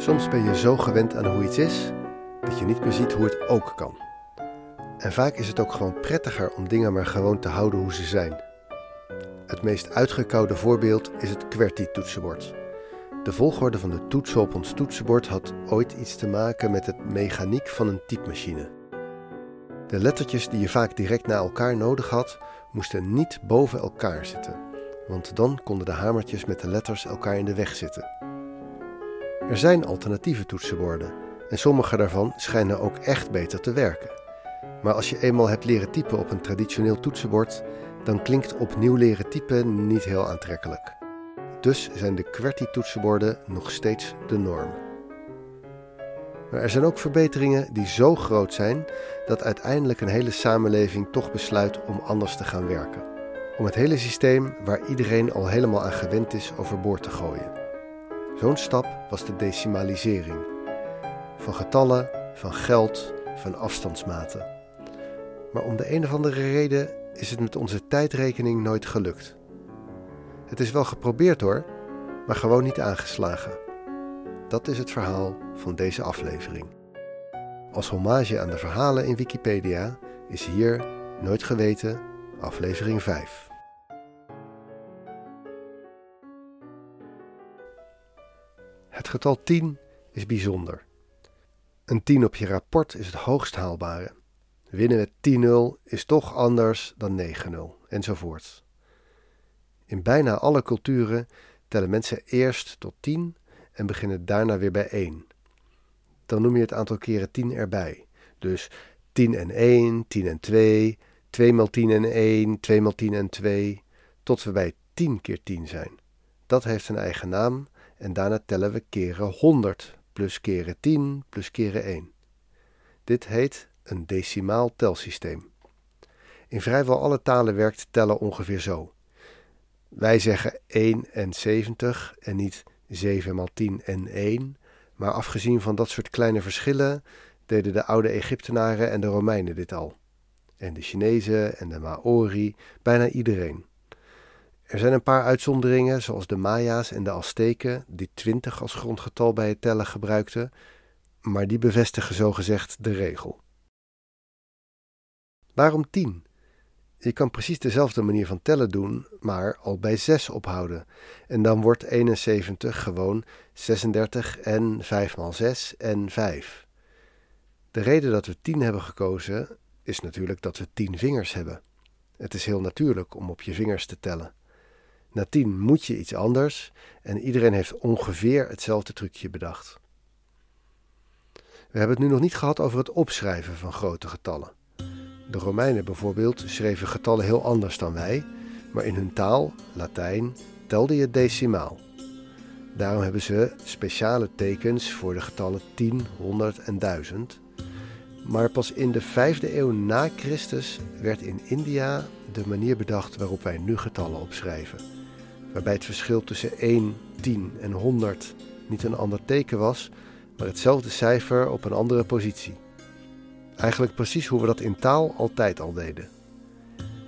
Soms ben je zo gewend aan hoe iets is dat je niet meer ziet hoe het ook kan. En vaak is het ook gewoon prettiger om dingen maar gewoon te houden hoe ze zijn. Het meest uitgekoude voorbeeld is het QWERTY-toetsenbord. De volgorde van de toetsen op ons toetsenbord had ooit iets te maken met het mechaniek van een typemachine. De lettertjes die je vaak direct na elkaar nodig had, moesten niet boven elkaar zitten, want dan konden de hamertjes met de letters elkaar in de weg zitten. Er zijn alternatieve toetsenborden en sommige daarvan schijnen ook echt beter te werken. Maar als je eenmaal hebt leren typen op een traditioneel toetsenbord, dan klinkt opnieuw leren typen niet heel aantrekkelijk. Dus zijn de QWERTY-toetsenborden nog steeds de norm. Maar er zijn ook verbeteringen die zo groot zijn dat uiteindelijk een hele samenleving toch besluit om anders te gaan werken. Om het hele systeem waar iedereen al helemaal aan gewend is overboord te gooien. Zo'n stap was de decimalisering. Van getallen, van geld, van afstandsmaten. Maar om de een of andere reden is het met onze tijdrekening nooit gelukt. Het is wel geprobeerd hoor, maar gewoon niet aangeslagen. Dat is het verhaal van deze aflevering. Als hommage aan de verhalen in Wikipedia is hier Nooit Geweten, aflevering 5. Getal 10 is bijzonder. Een 10 op je rapport is het hoogst haalbare. Winnen met 10-0 is toch anders dan 9-0, enzovoort. In bijna alle culturen tellen mensen eerst tot 10 en beginnen daarna weer bij 1. Dan noem je het aantal keren 10 erbij. Dus 10 en 1, 10 en 2, 2 maal 10 en 1, 2 maal 10 en 2, tot we bij 10 keer 10 zijn. Dat heeft een eigen naam en daarna tellen we keren 100 plus keren 10 plus keren 1. Dit heet een decimaal telsysteem. In vrijwel alle talen werkt tellen ongeveer zo. Wij zeggen 71 en niet 7 maal 10 en 1, maar afgezien van dat soort kleine verschillen deden de oude Egyptenaren en de Romeinen dit al. En de Chinezen en de Maori, bijna iedereen. Er zijn een paar uitzonderingen, zoals de Maya's en de Azteken, die 20 als grondgetal bij het tellen gebruikten, maar die bevestigen zogezegd de regel. Waarom 10? Je kan precies dezelfde manier van tellen doen, maar al bij 6 ophouden. En dan wordt 71 gewoon 36 en 5 maal 6 en 5. De reden dat we 10 hebben gekozen is natuurlijk dat we 10 vingers hebben. Het is heel natuurlijk om op je vingers te tellen. Na 10 moet je iets anders en iedereen heeft ongeveer hetzelfde trucje bedacht. We hebben het nu nog niet gehad over het opschrijven van grote getallen. De Romeinen bijvoorbeeld schreven getallen heel anders dan wij, maar in hun taal, Latijn, telde je decimaal. Daarom hebben ze speciale tekens voor de getallen 10, 100 en 1000. Maar pas in de 5e eeuw na Christus werd in India de manier bedacht waarop wij nu getallen opschrijven. Waarbij het verschil tussen 1, 10 en 100 niet een ander teken was, maar hetzelfde cijfer op een andere positie. Eigenlijk precies hoe we dat in taal altijd al deden.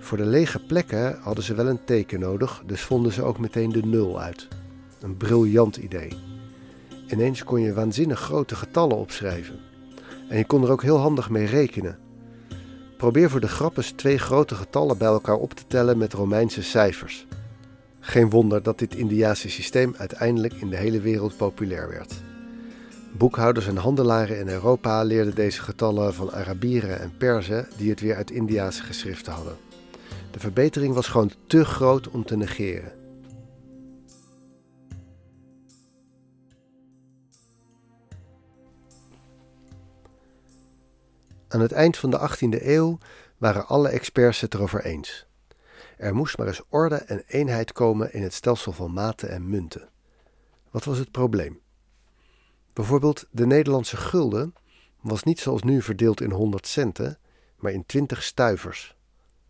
Voor de lege plekken hadden ze wel een teken nodig, dus vonden ze ook meteen de nul uit. Een briljant idee. Ineens kon je waanzinnig grote getallen opschrijven. En je kon er ook heel handig mee rekenen. Probeer voor de grap eens twee grote getallen bij elkaar op te tellen met Romeinse cijfers. Geen wonder dat dit Indiase systeem uiteindelijk in de hele wereld populair werd. Boekhouders en handelaren in Europa leerden deze getallen van Arabieren en Perzen die het weer uit Indiase geschriften hadden. De verbetering was gewoon te groot om te negeren. Aan het eind van de 18e eeuw waren alle experts het erover eens. Er moest maar eens orde en eenheid komen in het stelsel van maten en munten. Wat was het probleem? Bijvoorbeeld de Nederlandse gulden was niet zoals nu verdeeld in 100 centen, maar in 20 stuivers.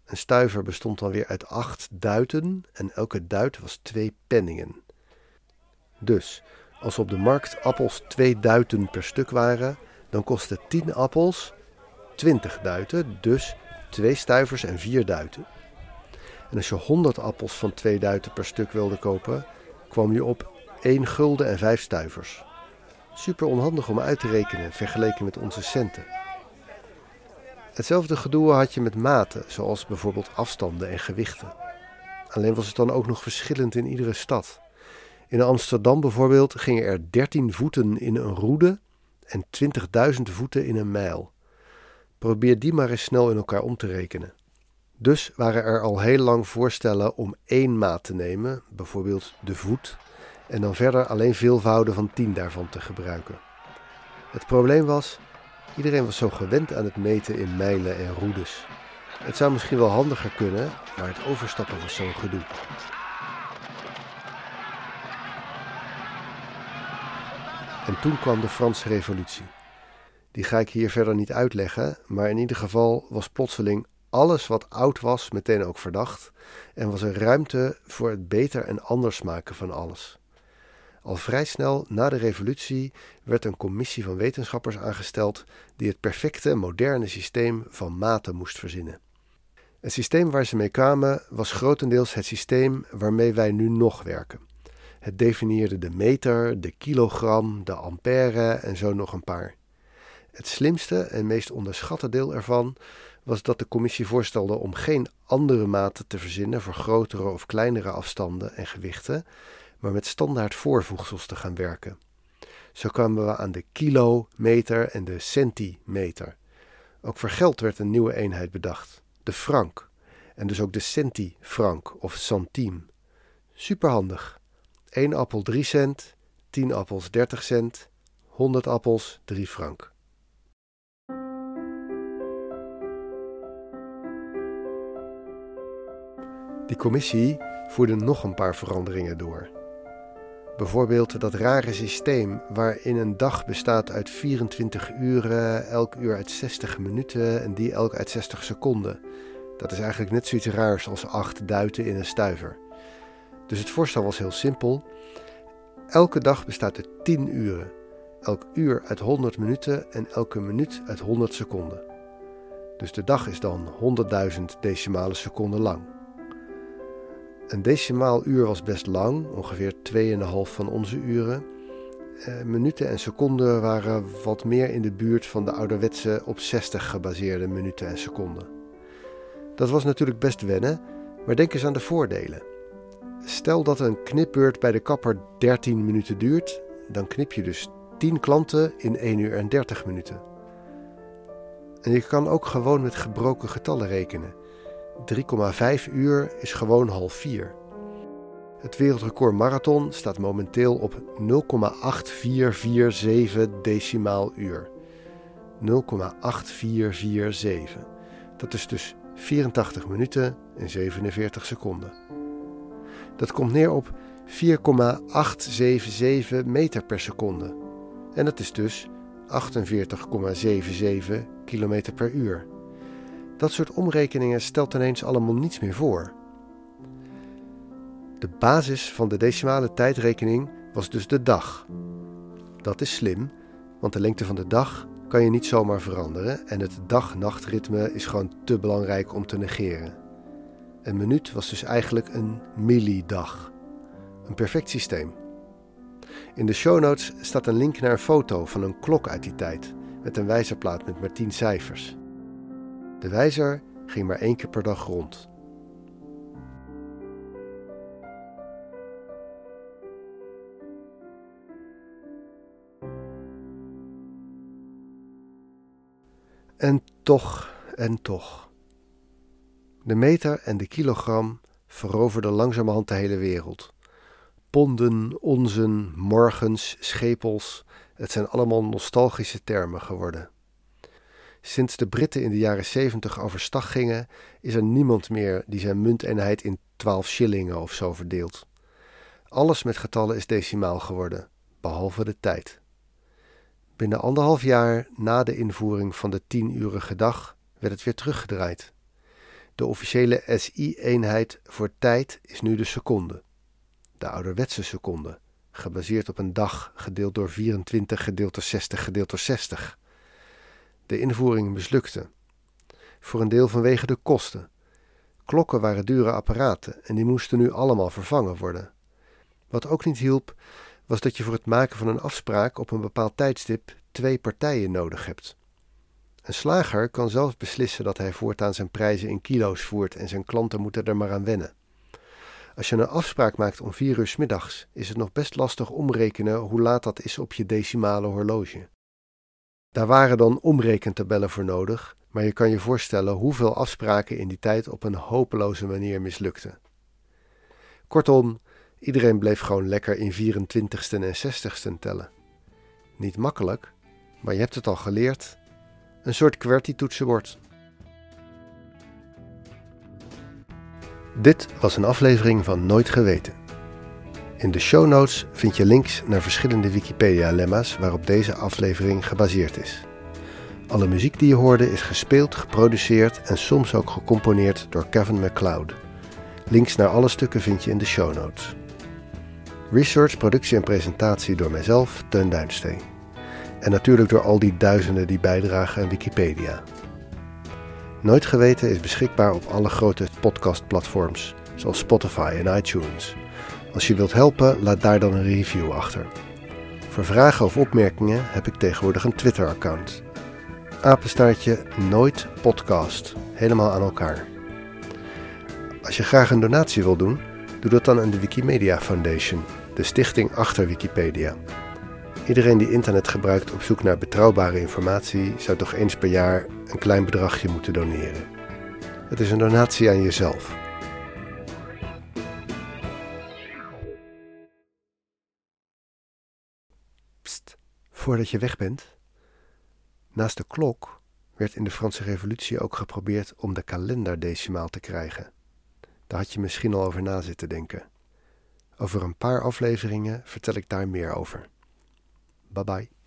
Een stuiver bestond dan weer uit acht duiten en elke duit was twee penningen. Dus, als op de markt appels twee duiten per stuk waren, dan kostte 10 appels 20 duiten, dus twee stuivers en vier duiten. En als je 100 appels van twee duiten per stuk wilde kopen, kwam je op 1 gulden en 5 stuivers. Super onhandig om uit te rekenen vergeleken met onze centen. Hetzelfde gedoe had je met maten, zoals bijvoorbeeld afstanden en gewichten. Alleen was het dan ook nog verschillend in iedere stad. In Amsterdam bijvoorbeeld gingen er 13 voeten in een roede en 20.000 voeten in een mijl. Probeer die maar eens snel in elkaar om te rekenen. Dus waren er al heel lang voorstellen om één maat te nemen, bijvoorbeeld de voet, en dan verder alleen veelvouden van 10 daarvan te gebruiken. Het probleem was, iedereen was zo gewend aan het meten in mijlen en roedes. Het zou misschien wel handiger kunnen, maar het overstappen was zo'n gedoe. En toen kwam de Franse Revolutie. Die ga ik hier verder niet uitleggen, maar in ieder geval was plotseling alles wat oud was meteen ook verdacht en was er ruimte voor het beter en anders maken van alles. Al vrij snel na de revolutie werd een commissie van wetenschappers aangesteld die het perfecte moderne systeem van maten moest verzinnen. Het systeem waar ze mee kwamen was grotendeels het systeem waarmee wij nu nog werken. Het definieerde de meter, de kilogram, de ampère en zo nog een paar. Het slimste en meest onderschatte deel ervan was dat de commissie voorstelde om geen andere maten te verzinnen voor grotere of kleinere afstanden en gewichten, maar met standaard voorvoegsels te gaan werken. Zo kwamen we aan de kilometer en de centimeter. Ook voor geld werd een nieuwe eenheid bedacht, de frank, en dus ook de centifrank of centime. Superhandig. 1 appel 3 cent, 10 appels 30 cent, 100 appels 3 frank. Die commissie voerde nog een paar veranderingen door. Bijvoorbeeld dat rare systeem waarin een dag bestaat uit 24 uren, elk uur uit 60 minuten en die elk uit 60 seconden. Dat is eigenlijk net zoiets raars als acht duiten in een stuiver. Dus het voorstel was heel simpel. Elke dag bestaat uit 10 uren. Elk uur uit 100 minuten en elke minuut uit 100 seconden. Dus de dag is dan 100.000 decimale seconden lang. Een decimaal uur was best lang, ongeveer 2,5 van onze uren. Eh, minuten en seconden waren wat meer in de buurt van de ouderwetse op 60 gebaseerde minuten en seconden. Dat was natuurlijk best wennen, maar denk eens aan de voordelen. Stel dat een knipbeurt bij de kapper 13 minuten duurt, dan knip je dus 10 klanten in 1 uur en 30 minuten. En je kan ook gewoon met gebroken getallen rekenen. 3,5 uur is gewoon half 4. Het wereldrecord marathon staat momenteel op 0,8447 decimaal uur. 0,8447. Dat is dus 84 minuten en 47 seconden. Dat komt neer op 4,877 meter per seconde. En dat is dus 48,77 kilometer per uur. Dat soort omrekeningen stelt ineens allemaal niets meer voor. De basis van de decimale tijdrekening was dus de dag. Dat is slim, want de lengte van de dag kan je niet zomaar veranderen en het dag-nachtritme is gewoon te belangrijk om te negeren. Een minuut was dus eigenlijk een millidag. Een perfect systeem. In de show notes staat een link naar een foto van een klok uit die tijd met een wijzerplaat met maar 10 cijfers. De wijzer ging maar één keer per dag rond. En toch, en toch. De meter en de kilogram veroverden langzamerhand de hele wereld. Ponden, onzen, morgens, schepels, het zijn allemaal nostalgische termen geworden. Sinds de Britten in de jaren 70 overstag gingen, is er niemand meer die zijn munteenheid in 12 shillingen of zo verdeelt. Alles met getallen is decimaal geworden, behalve de tijd. Binnen anderhalf jaar na de invoering van de 10-urige dag werd het weer teruggedraaid. De officiële SI-eenheid voor tijd is nu de seconde. De ouderwetse seconde, gebaseerd op een dag gedeeld door 24 gedeeld door 60 gedeeld door 60. De invoering mislukte. Voor een deel vanwege de kosten. Klokken waren dure apparaten en die moesten nu allemaal vervangen worden. Wat ook niet hielp, was dat je voor het maken van een afspraak op een bepaald tijdstip twee partijen nodig hebt. Een slager kan zelf beslissen dat hij voortaan zijn prijzen in kilo's voert en zijn klanten moeten er maar aan wennen. Als je een afspraak maakt om vier uur middags, is het nog best lastig omrekenen hoe laat dat is op je decimale horloge. Daar waren dan omrekentabellen voor nodig, maar je kan je voorstellen hoeveel afspraken in die tijd op een hopeloze manier mislukten. Kortom, iedereen bleef gewoon lekker in 24ste en 60ste tellen. Niet makkelijk, maar je hebt het al geleerd. Een soort QWERTY-toetsenbord. Dit was een aflevering van Nooit Geweten. In de show notes vind je links naar verschillende Wikipedia-lemma's waarop deze aflevering gebaseerd is. Alle muziek die je hoorde is gespeeld, geproduceerd en soms ook gecomponeerd door Kevin MacLeod. Links naar alle stukken vind je in de show notes. Research, productie en presentatie door mijzelf, Teun Duinsteen. En natuurlijk door al die duizenden die bijdragen aan Wikipedia. Nooit Geweten is beschikbaar op alle grote podcastplatforms, zoals Spotify en iTunes. Als je wilt helpen, laat daar dan een review achter. Voor vragen of opmerkingen heb ik tegenwoordig een Twitter-account. Apenstaartje Nooit Podcast. Helemaal aan elkaar. Als je graag een donatie wil doen, doe dat dan aan de Wikimedia Foundation, de stichting achter Wikipedia. Iedereen die internet gebruikt op zoek naar betrouwbare informatie zou toch eens per jaar een klein bedragje moeten doneren. Het is een donatie aan jezelf. Voordat je weg bent. Naast de klok werd in de Franse Revolutie ook geprobeerd om de kalenderdecimaal te krijgen. Daar had je misschien al over na zitten denken. Over een paar afleveringen vertel ik daar meer over. Bye bye.